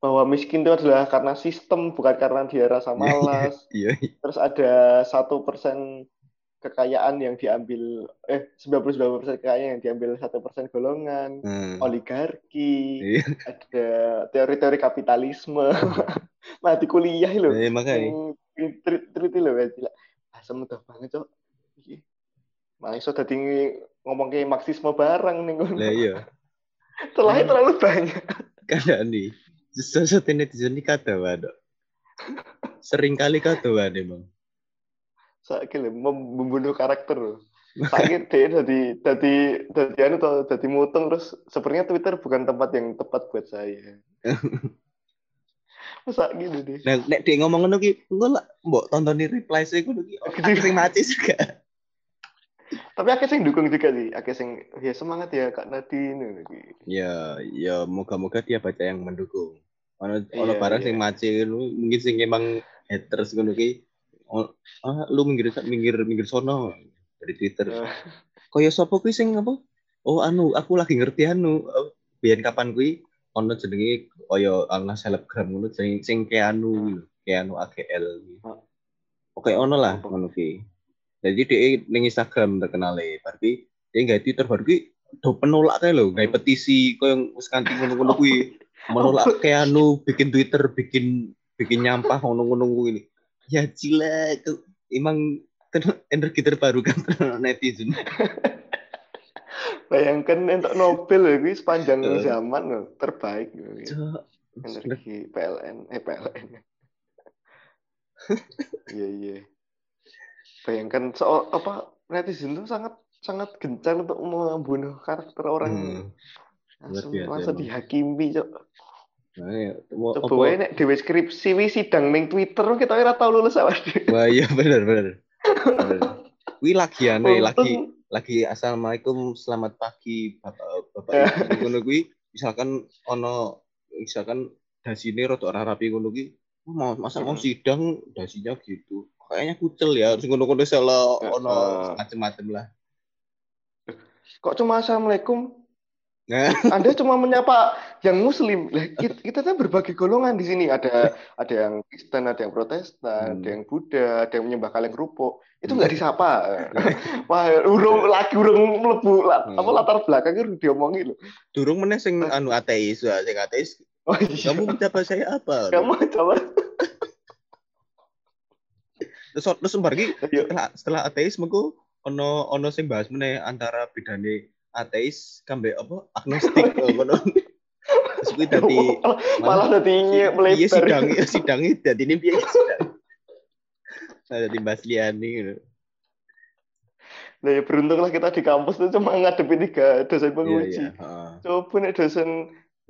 bahwa miskin itu adalah karena sistem bukan karena dia rasa malas. iya Terus ada satu persen kekayaan yang diambil eh 99 persen kekayaan yang diambil satu persen golongan Hmm. oligarki Iya. ada teori-teori kapitalisme. Mati kuliah loh Eh, makanya. Yang treat loh ya gila. Asam mudah banget cok. Malah iso dadi ngomong ke marxisme bareng nih ngono. lah iya. Celahnya terlalu banyak. Kadang nih sesuatu netizen ini kadohan dok. Sering kali kadohan emang saiki lho mem- membunuh karakter saiki dia jadi jadi jadi anu tau jadi mutung terus sepertinya Twitter bukan tempat yang tepat buat saya masa gitu deh Nah, nek dia ngomong ngono ki, engko lah mbok tontonin reply sih ngono ki. Oh, aku sing mati juga. tapi akeh sing dukung juga sih akeh sing ya semangat ya Kak Nadine. Ya, ya moga-moga dia baca yang mendukung. Ono ono Iya, barang iya. sing maci ngono, mungkin sing emang haters ngono ki. Oh, ah, lu minggir minggir minggir sono dari Twitter. Eh, Kaya sapa kuwi sing apa? Oh, anu, aku lagi ngerti anu. Oh, Biyen kapan kuwi ono jenenge kaya ana selebgram ngono sing sing kayak anu kuwi lho, kayak anu AGL. kuwi. Ah. Oke, ono lah ngono ki. Jadi dia ning Instagram terkenal e. Berarti dia nggak Twitter baru ki do penolak kayak lho, kayak petisi kaya yang wis kanthi ngono-ngono kuwi. Menolak kayak anu bikin Twitter, bikin bikin nyampah ngono-ngono kuwi. Ya gila, itu emang energi terbarukan netizen. bayangkan untuk Nobel kuwi sepanjang Eh. zaman loh terbaik. Cok. energi PLN eh PLN iya iya bayangkan soal apa netizen tuh sangat sangat gencar untuk membunuh karakter orang Hmm. langsung emang. dihakimi cok coba apa- wae nek dhewe skripsi wis sidang ning Twitter kita ora tau lulus dhewe Wah iya bener bener. bener. Wih lagi anu ya, lagi lagi assalamualaikum selamat pagi bapak bapak Ya. ibu ngono kuwi misalkan ono misalkan dasine rada ora rapi ngono kuwi oh, mau masa mau sidang dasinya gitu kayaknya kucel ya terus ngono-ngono Ya, ono eh. macem-macem lah kok cuma assalamualaikum Nah, Anda cuma menyapa yang muslim. Lah kita, kita kan berbagai golongan di sini. Ada ada yang Kristen, ada yang Protestan, Hmm. ada yang Buddha, ada yang menyembah kaleng kerupuk. Itu nggak disapa. Wah, urung lagi urung mlebu la- Hmm. apa latar belakangnya urung diomongin loh. durung meneh sing anu ateis, wah, sing ateis. Oh iya. Kamu menyapa saya apa? kamu coba. Terus terus pergi Ayo. setelah setelah ateis mengko ono ono sing bahas meneh antara bedane ateis kambe apa agnostik oh, ngono. Terus kuwi dadi malah dadi Iya melebar. sidang, iya sidang dadi ini piye sidang. Nah, dadi bahas liyane ngono. Nah, ya beruntunglah kita di kampus tuh cuma ngadepi tiga dosen Iya penguji. iya, heeh. Coba nih dosen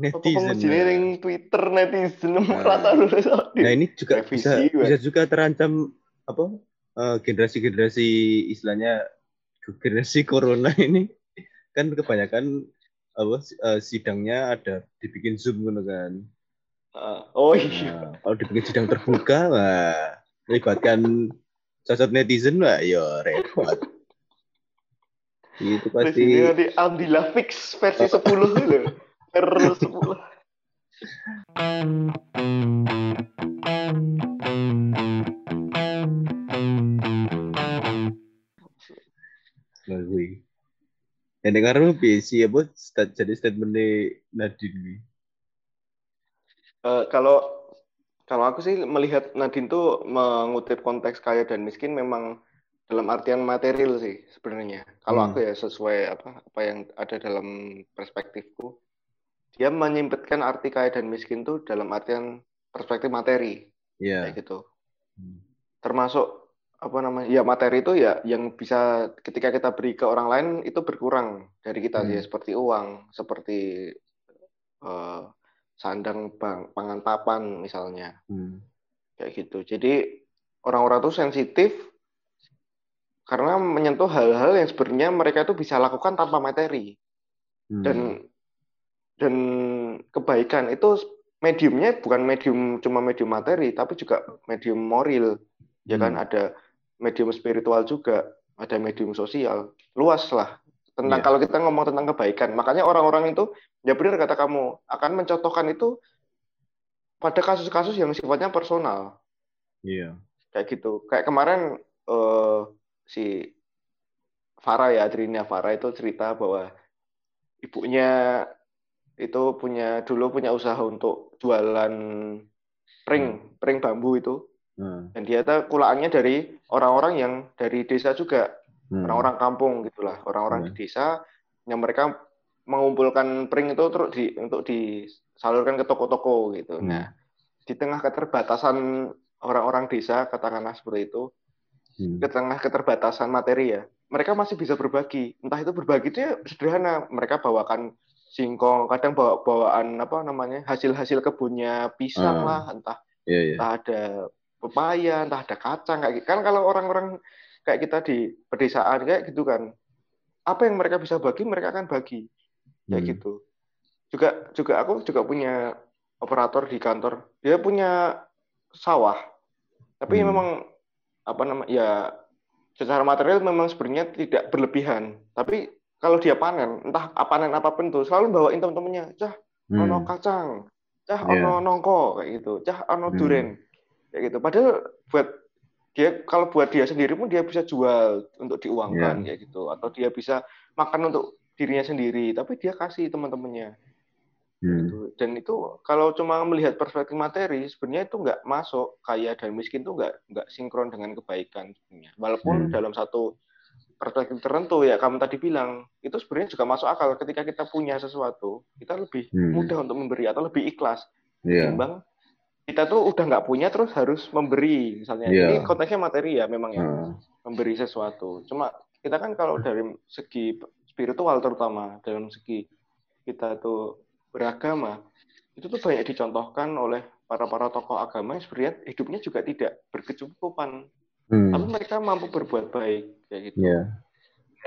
apa Netizen. nah. ning Twitter netizen Nah. rata lulus Nah, ini juga Revisi, bisa bisa juga terancam apa eh, generasi-generasi istilahnya generasi corona ini kan kebanyakan apa eh, sidangnya ada dibikin zoom gitu kan. Oh iya. Nah, kalau dibikin sidang terbuka, wah, melibatkan sosok netizen, wah, yo repot. Itu pasti nanti Alhamdulillah fix versi 10 dulu. Per 10. Nah. Yang dengar lu si apa stat- jadi statement Nadine kuwi. Eh, kalau kalau aku sih melihat Nadine tuh mengutip konteks kaya dan miskin memang dalam artian material sih sebenarnya. Kalau Hmm. aku ya sesuai apa apa yang ada dalam perspektifku, dia menyimpitkan arti kaya dan miskin tuh dalam artian perspektif materi Iya. kayak gitu. Hmm. Termasuk apa namanya? Ya materi itu ya yang bisa ketika kita beri ke orang lain itu berkurang dari kita Hmm. ya seperti uang, seperti eh, sandang bang, pangan papan misalnya Hmm. kayak gitu. Jadi orang-orang tuh sensitif karena menyentuh hal-hal yang sebenarnya mereka itu bisa lakukan tanpa materi Hmm. dan dan kebaikan itu mediumnya bukan medium cuma medium materi tapi juga medium moral ya kan Hmm. ada medium spiritual juga ada medium sosial luas lah. Tentang Iya. kalau kita ngomong tentang kebaikan makanya orang-orang itu ya benar kata kamu akan mencontohkan itu pada kasus-kasus yang sifatnya personal. Iya. kayak gitu. Kayak kemarin eh, si Farah ya Adrina Farah itu cerita bahwa ibunya itu punya dulu punya usaha untuk jualan pring pring bambu itu Hmm. dan dia tuh kulaannya dari orang-orang yang dari desa juga Hmm. orang-orang kampung gitulah orang-orang Hmm. di desa yang mereka mengumpulkan pring itu terus di untuk disalurkan ke toko-toko gitu Hmm. nah di tengah keterbatasan orang-orang desa katakanlah seperti itu Hmm. di tengah keterbatasan materi ya mereka masih bisa berbagi entah itu berbagi itu ya sederhana mereka bawakan singkong kadang bawa bawaan apa namanya hasil-hasil kebunnya pisang Ah. lah entah Iya, iya. entah ada pepaya entah ada kacang kayak gitu kan kalau orang-orang kayak kita di pedesaan kayak gitu kan apa yang mereka bisa bagi mereka akan bagi kayak Hmm. gitu juga juga aku juga punya operator di kantor dia punya sawah tapi Hmm. memang apa nama ya secara material memang sebenarnya tidak berlebihan tapi kalau dia panen entah apa panen apa pun tuh selalu bawain temen-temennya cah Hmm. ono kacang cah Iya. ono nongko kayak gitu cah ono Hmm. duren kayak gitu padahal buat dia kalau buat dia sendiri pun dia bisa jual untuk diuangkan Iya. kayak gitu atau dia bisa makan untuk dirinya sendiri tapi dia kasih teman-temannya Hmm. gitu. dan itu kalau cuma melihat perspektif materi sebenarnya itu nggak masuk kaya dan miskin itu nggak nggak sinkron dengan kebaikan sebenarnya walaupun Hmm. dalam satu perspektif tertentu ya kamu tadi bilang itu sebenarnya juga masuk akal ketika kita punya sesuatu kita lebih Hmm. mudah untuk memberi atau lebih ikhlas Iya. ketimbang kita tuh udah nggak punya terus harus memberi misalnya Iya. ini konteksnya materi ya memang ya Ah. memberi sesuatu cuma kita kan kalau dari segi spiritual terutama dalam segi kita tuh beragama itu tuh banyak dicontohkan oleh para para tokoh agama yang sebenarnya hidupnya juga tidak berkecukupan Hmm. tapi mereka mampu berbuat baik kayak gitu Iya.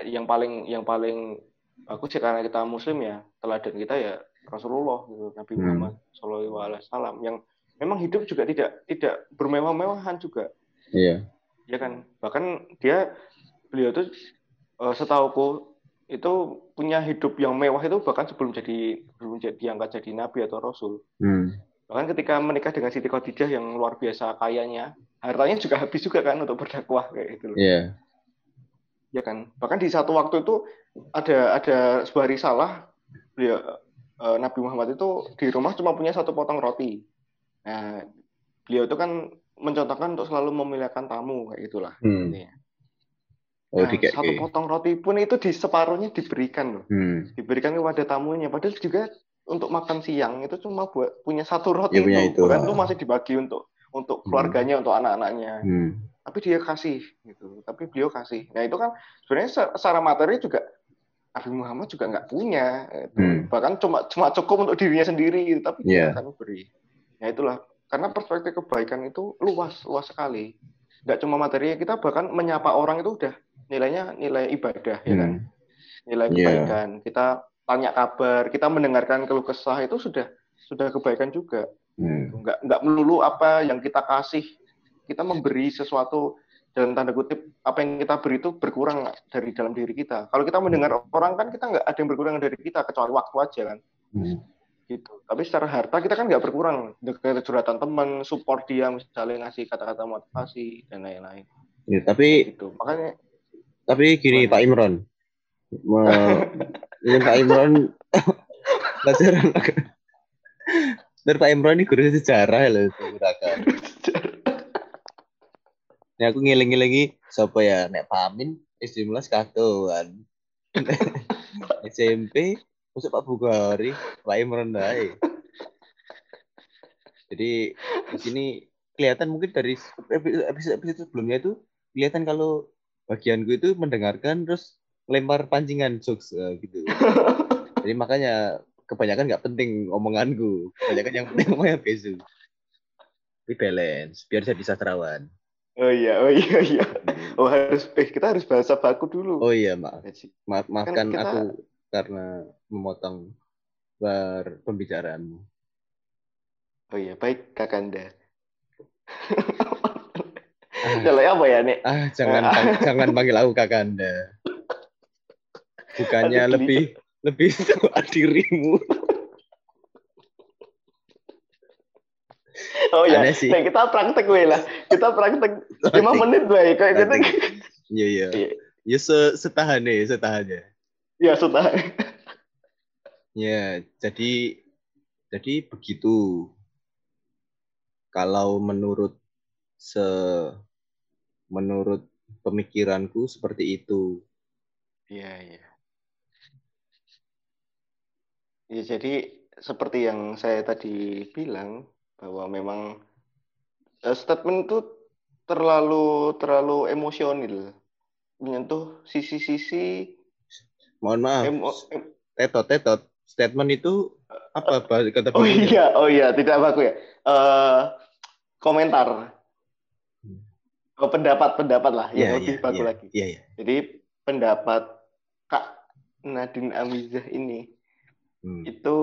yang paling yang paling bagus sih karena kita muslim ya teladan kita ya Rasulullah gitu Nabi Hmm. Muhammad Shallallahu Alaihi Wasallam yang memang hidup juga tidak tidak bermewah-mewahan juga Iya. ya kan bahkan dia beliau tuh eh, setauku itu punya hidup yang mewah itu bahkan sebelum jadi belum jadi diangkat jadi nabi atau rasul. Hmm. Bahkan ketika menikah dengan Siti Khadijah yang luar biasa kayanya, hartanya juga habis juga kan untuk berdakwah kayak gitu loh. Iya. Ya kan. Bahkan di satu waktu itu ada ada sebuah risalah beliau eh, Nabi Muhammad itu di rumah cuma punya satu potong roti. Nah, beliau itu kan mencontohkan untuk selalu memuliakan tamu kayak gitulah. Hmm. Oh, Nah, dikek. satu potong roti pun itu di separuhnya diberikan loh. Hmm. Diberikan kepada tamunya. Padahal juga untuk makan siang itu cuma buat punya satu roti Ya, punya itu. itu. Bahkan itu masih dibagi untuk untuk Hmm. keluarganya, untuk anak-anaknya. Hmm. Tapi dia kasih gitu. Tapi beliau kasih. Nah itu kan sebenarnya se- secara materi juga Nabi Muhammad juga nggak punya. gitu. Hmm. Bahkan cuma cuma cukup untuk dirinya sendiri. gitu. Tapi Iya. dia akan beri. Ya itulah. Karena perspektif kebaikan itu luas, luas sekali. Nggak cuma materi, kita bahkan menyapa orang itu udah nilainya nilai ibadah, ya kan? Hmm. Nilai Iya. kebaikan. Kita tanya kabar, kita mendengarkan keluh kesah itu sudah sudah kebaikan juga. Hmm. Nggak nggak melulu apa yang kita kasih, kita memberi sesuatu dalam tanda kutip apa yang kita beri itu berkurang dari dalam diri kita. Kalau kita mendengar orang kan kita nggak ada yang berkurang dari kita kecuali waktu aja kan Hmm. Gitu. Tapi secara harta kita kan nggak berkurang dengan curhatan teman, support dia misalnya ngasih kata-kata motivasi dan lain-lain. Ya, tapi Gitu. Makanya tapi gini? Pak Imron. Me- ini Pak Imron pelajaran Dan Pak Imron ini guru sejarah loh menggunakan. Ini aku ngiling-ngilingi siapa ya nek Pamin S19 kadoan. SMP masuk Pak Bugari, Pak Imron ae. Jadi di sini kelihatan mungkin dari episode episode sebelumnya itu kelihatan kalau bagianku itu mendengarkan terus lempar pancingan jokes eh, gitu. Jadi makanya kebanyakan nggak penting omonganku, kebanyakan yang penting omongnya Bezu. Tapi balance, biar jadi sastrawan. oh iya, oh iya iya. Oh harus eh kita harus bahasa baku dulu. Oh iya maaf, maaf maafkan kita- aku karena memotong bar pembicaraanmu. Oh iya, baik Kakanda. Ah, Kalau apa ya, Nek? ah jangan pang- jangan panggil aku kakanda. Bukannya Aduh, lebih lebih tua dirimu. Oh iya, Aneh sih. Nek, kita praktek gue lah. Kita praktek 5 menit gue kayak gitu. Iya iya. Iya. Ya se setahane, setahane. Ya sudah. Ya, jadi jadi begitu. Kalau menurut se menurut pemikiranku seperti itu. Iya, iya. Ya, jadi seperti yang saya tadi bilang bahwa memang eh, statement itu terlalu terlalu emosional, menyentuh sisi-sisi Mohon maaf, em- tetot tetot. Statement itu apa bahasa kata oh iya, oh iya, tidak baku ya. Eh, komentar, oh, pendapat-pendapat lah yang Iya, lebih iya, baku iya, lagi. Iya, iya. Jadi pendapat Kak Nadine Amizah ini Hmm. itu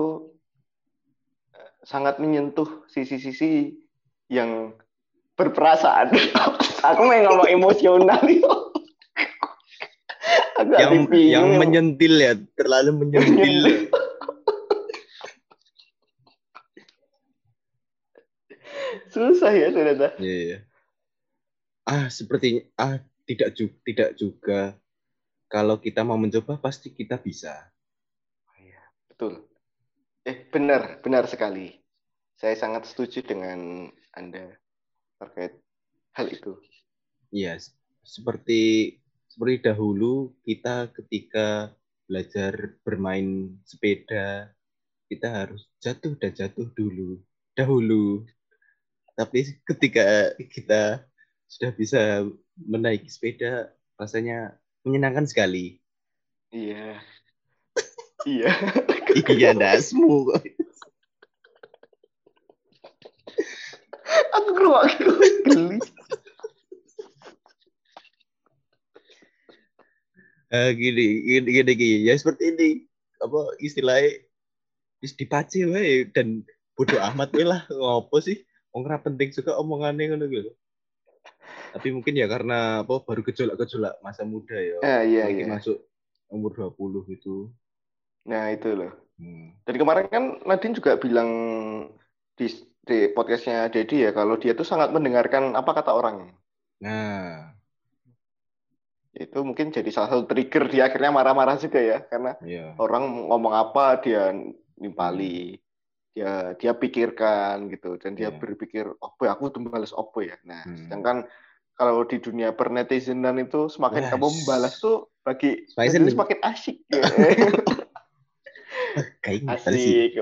eh, sangat menyentuh sisi-sisi yang berperasaan. Aku mau ngomong emosional itu. Agak Yang bingung. yang menyentil ya, terlalu menyentil. Susah ya ternyata. Iya, iya. Ah, sepertinya ah tidak juga tidak juga. Kalau kita mau mencoba pasti kita bisa. Betul. Eh, benar, benar sekali. Saya sangat setuju dengan Anda terkait hal itu. Iya, s- seperti seperti dahulu kita ketika belajar bermain sepeda kita harus jatuh dan jatuh dulu dahulu. Tapi ketika kita sudah bisa menaiki sepeda rasanya menyenangkan sekali. Iya. iya. iya dasmu. Aku keluar geli. Eh, gini, gini, gini, gini. Ya seperti ini. Apa istilahnya wis dipace wae dan bodoh amat wae lah ngopo sih? Wong ora penting juga omongannya ngono gitu. Tapi mungkin ya karena apa baru gejolak-gejolak masa muda ya. Ah, iya, iya. masuk umur 20 itu. Nah, itu loh. Hmm. Dan kemarin kan Nadine juga bilang di, di podcastnya Dedi ya, kalau dia tuh sangat mendengarkan apa kata orang. Nah, Itu mungkin jadi salah satu trigger dia akhirnya marah-marah juga ya, karena iya. orang ngomong apa dia nimpali, dia dia pikirkan gitu, dan dia Iya. berpikir, oh boy, aku tuh balas opo ya. Nah, Hmm. sedangkan kalau di dunia pernetizenan itu semakin Wes. kamu membalas tuh bagi Semakin asik ya. Asik,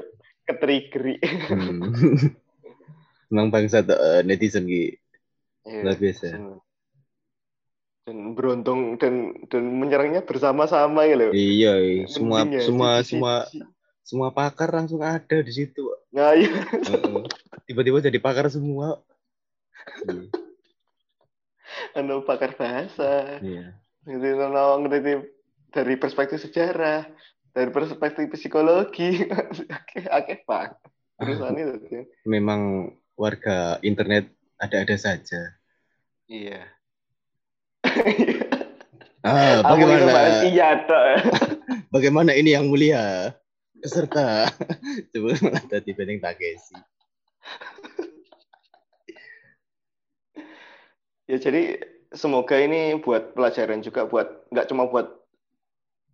ketrigeri. Hmm. Memang bangsa tuh eh, netizen Ki. Iya, Luar biasa. Dan beruntung dan dan menyerangnya bersama-sama ya loh. Iya, iya. semua ya, semua siji-siji. semua semua pakar langsung ada di situ. Nah, iya. Tiba-tiba jadi pakar semua. Iya. anu pakar bahasa. Iya. Ngerti dari perspektif sejarah, dari perspektif psikologi. Oke, oke, Pak. Perusahaan itu. Memang warga internet ada-ada saja. Iya. Ah, bagaimana? Bagaimana ini yang mulia? Peserta. Coba ada di Beneng Takeshi. Ya jadi semoga ini buat pelajaran juga buat nggak cuma buat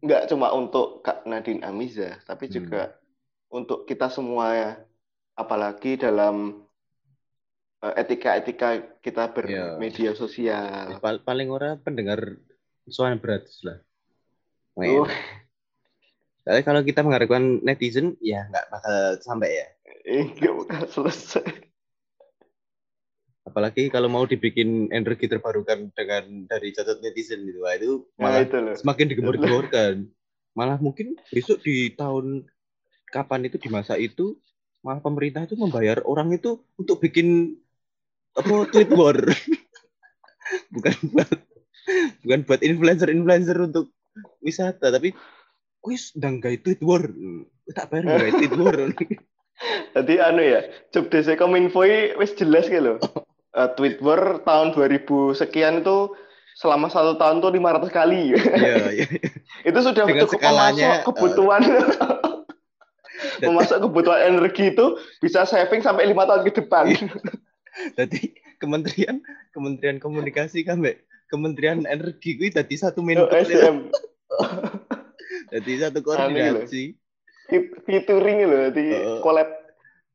nggak cuma untuk Kak Nadine Amiza, tapi Hmm. juga untuk kita semua ya. Apalagi dalam etika-etika kita Iya. bermedia sosial. Pal- paling ora pendengar suara berat lah. Oh, Tapi kalau kita mengharapkan netizen, ya nggak bakal sampai ya. eh, nggak bakal selesai. Apalagi kalau mau dibikin energi terbarukan dengan dari catatan netizen gitu, wah itu Nah, malah itu loh. semakin digembor-gemborkan. Malah mungkin besok di tahun kapan itu di masa itu malah pemerintah itu membayar orang itu untuk bikin apa tweet war. bukan buat bukan buat influencer-influencer untuk wisata, tapi kuis ndang gawe tweet war. Tak bayar nggak gawe tweet war. Jadi anu ya, job desk Kominfo ini wis jelas gitu. Eh, tweet war tahun 2000 sekian itu selama satu tahun tuh 500 kali. Iya, iya. itu sudah Dengan cukup memasuk kebutuhan memasuk kebutuhan energi itu bisa saving sampai lima tahun ke depan. Jadi kementerian Kementerian Komunikasi kan Mbak Kementerian Energi kuwi dadi satu Oh, menko SDM dadi satu koordinasi. Fit- featuring loh, di Heeh. collab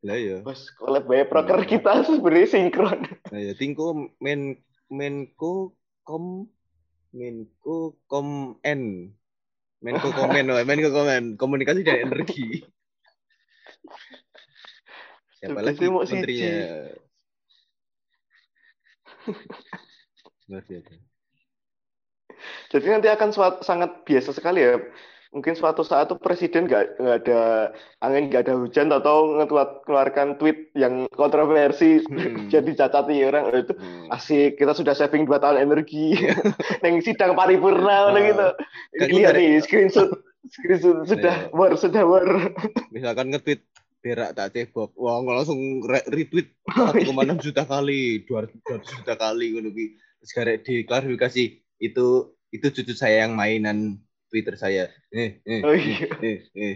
Lah ya. bos collab banyak proker kita sebenarnya sinkron. Nah ya tingko men Menko Kom Menko Kom N Menko Komen, oh, Menko Komen, komunikasi dan energi. Siapa lagi menterinya? Biasa. Jadi nanti akan suat- sangat biasa sekali ya. Mungkin suatu saat tuh presiden nggak nggak ada angin, nggak ada hujan, atau ngeluarkan tweet yang kontroversi, Hmm. jadi cacati orang "Oh, itu Hmm. asik. Kita sudah saving dua tahun energi. Neng sidang paripurna, Ah. gitu. Kan Lihat dari- nih screenshot, screenshot sudah Iya. war, sudah war. misalkan nge-tweet berak tak cebok wah nggak langsung re- retweet Oh, 1,6 juta kali 200 juta kali ngono ki terus karek diklarifikasi itu itu cucu saya yang mainan Twitter saya eh eh Oh, iya. eh, eh.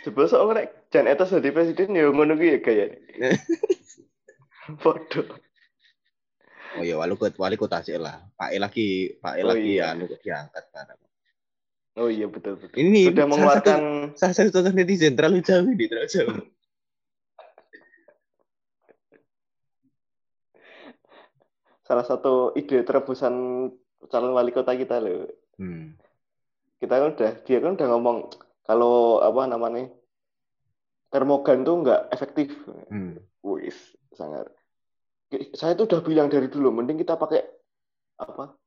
Coba soalnya jangan etos jadi presiden ya ngono ki ya kayak. Bodoh. oh ya wali kota wali kota sih lah Pak E lagi Pak E Oh, lagi iya. anu diangkat barang Oh iya betul betul. ini Sudah salah mengeluarkan satu, salah satu contoh netizen terlalu jauh ini terlalu jauh salah satu ide terobosan calon wali kota kita loh. hmm. Kita kan udah dia kan udah ngomong kalau apa namanya termogan tuh nggak efektif. Hmm. Wis sangat. Saya tuh udah bilang dari dulu, mending kita pakai apa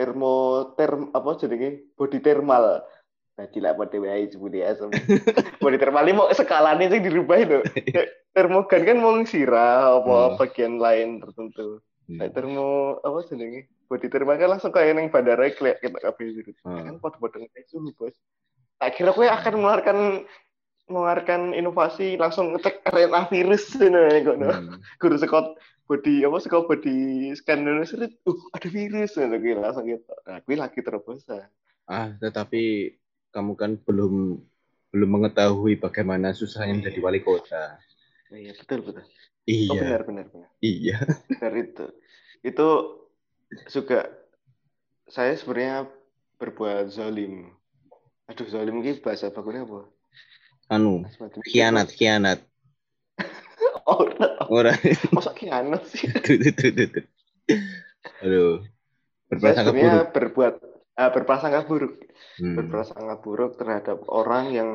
termo term apa jadinya body thermal. Nah, tidak pada wae sebudi asem. body thermal ini mau skalanya sih dirubah itu. Termogan kan mau sirah apa Hmm. bagian lain tertentu. Nah, Hmm. termo apa jenenge? Body thermal kan langsung kayak yang bandara kelihatan kita kabeh gitu. Hmm. Kan podo-podo ngetes suhu, Bos. Tak kira kowe akan mengeluarkan mengeluarkan inovasi langsung ngecek RNA virus ini kok Hmm. guru sekot body apa sekot body scan Indonesia uh ada virus ngono kuwi langsung gitu. Nah kuwi lagi terobosan. Ah, tetapi kamu kan belum belum mengetahui bagaimana susahnya menjadi wali kota. iya betul betul. Oh Iya, benar benar benar. Iya. benar itu. Itu juga saya sebenarnya berbuat zalim. Aduh zalim ini bahasa bagusnya apa? Anu, Semacam itu. Oh Ora. masa khianat sih Tuh, tuh, tuh. Aduh. Berprasangka buruk. berbuat ah, berprasangka buruk Hmm. berprasangka buruk terhadap orang yang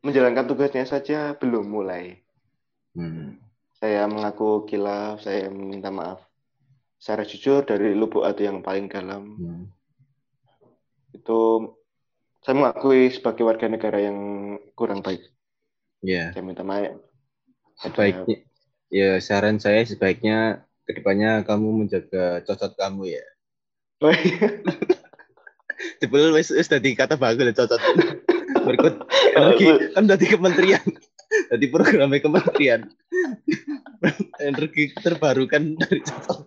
menjalankan tugasnya saja belum mulai. Hmm. Saya mengaku kilaf, saya minta maaf. Secara jujur dari lubuk hati yang paling dalam Hmm. itu saya mengakui sebagai warga negara yang kurang baik. Ya, Saya minta maaf. sebaiknya ya saran saya sebaiknya ke depannya kamu menjaga cocot kamu ya. Oh, iya. Jebul wis wis dadi kata bagus lah cocot. Berikut energi kan dadi kementerian. Dadi programnya kementerian. energi terbarukan dari cocot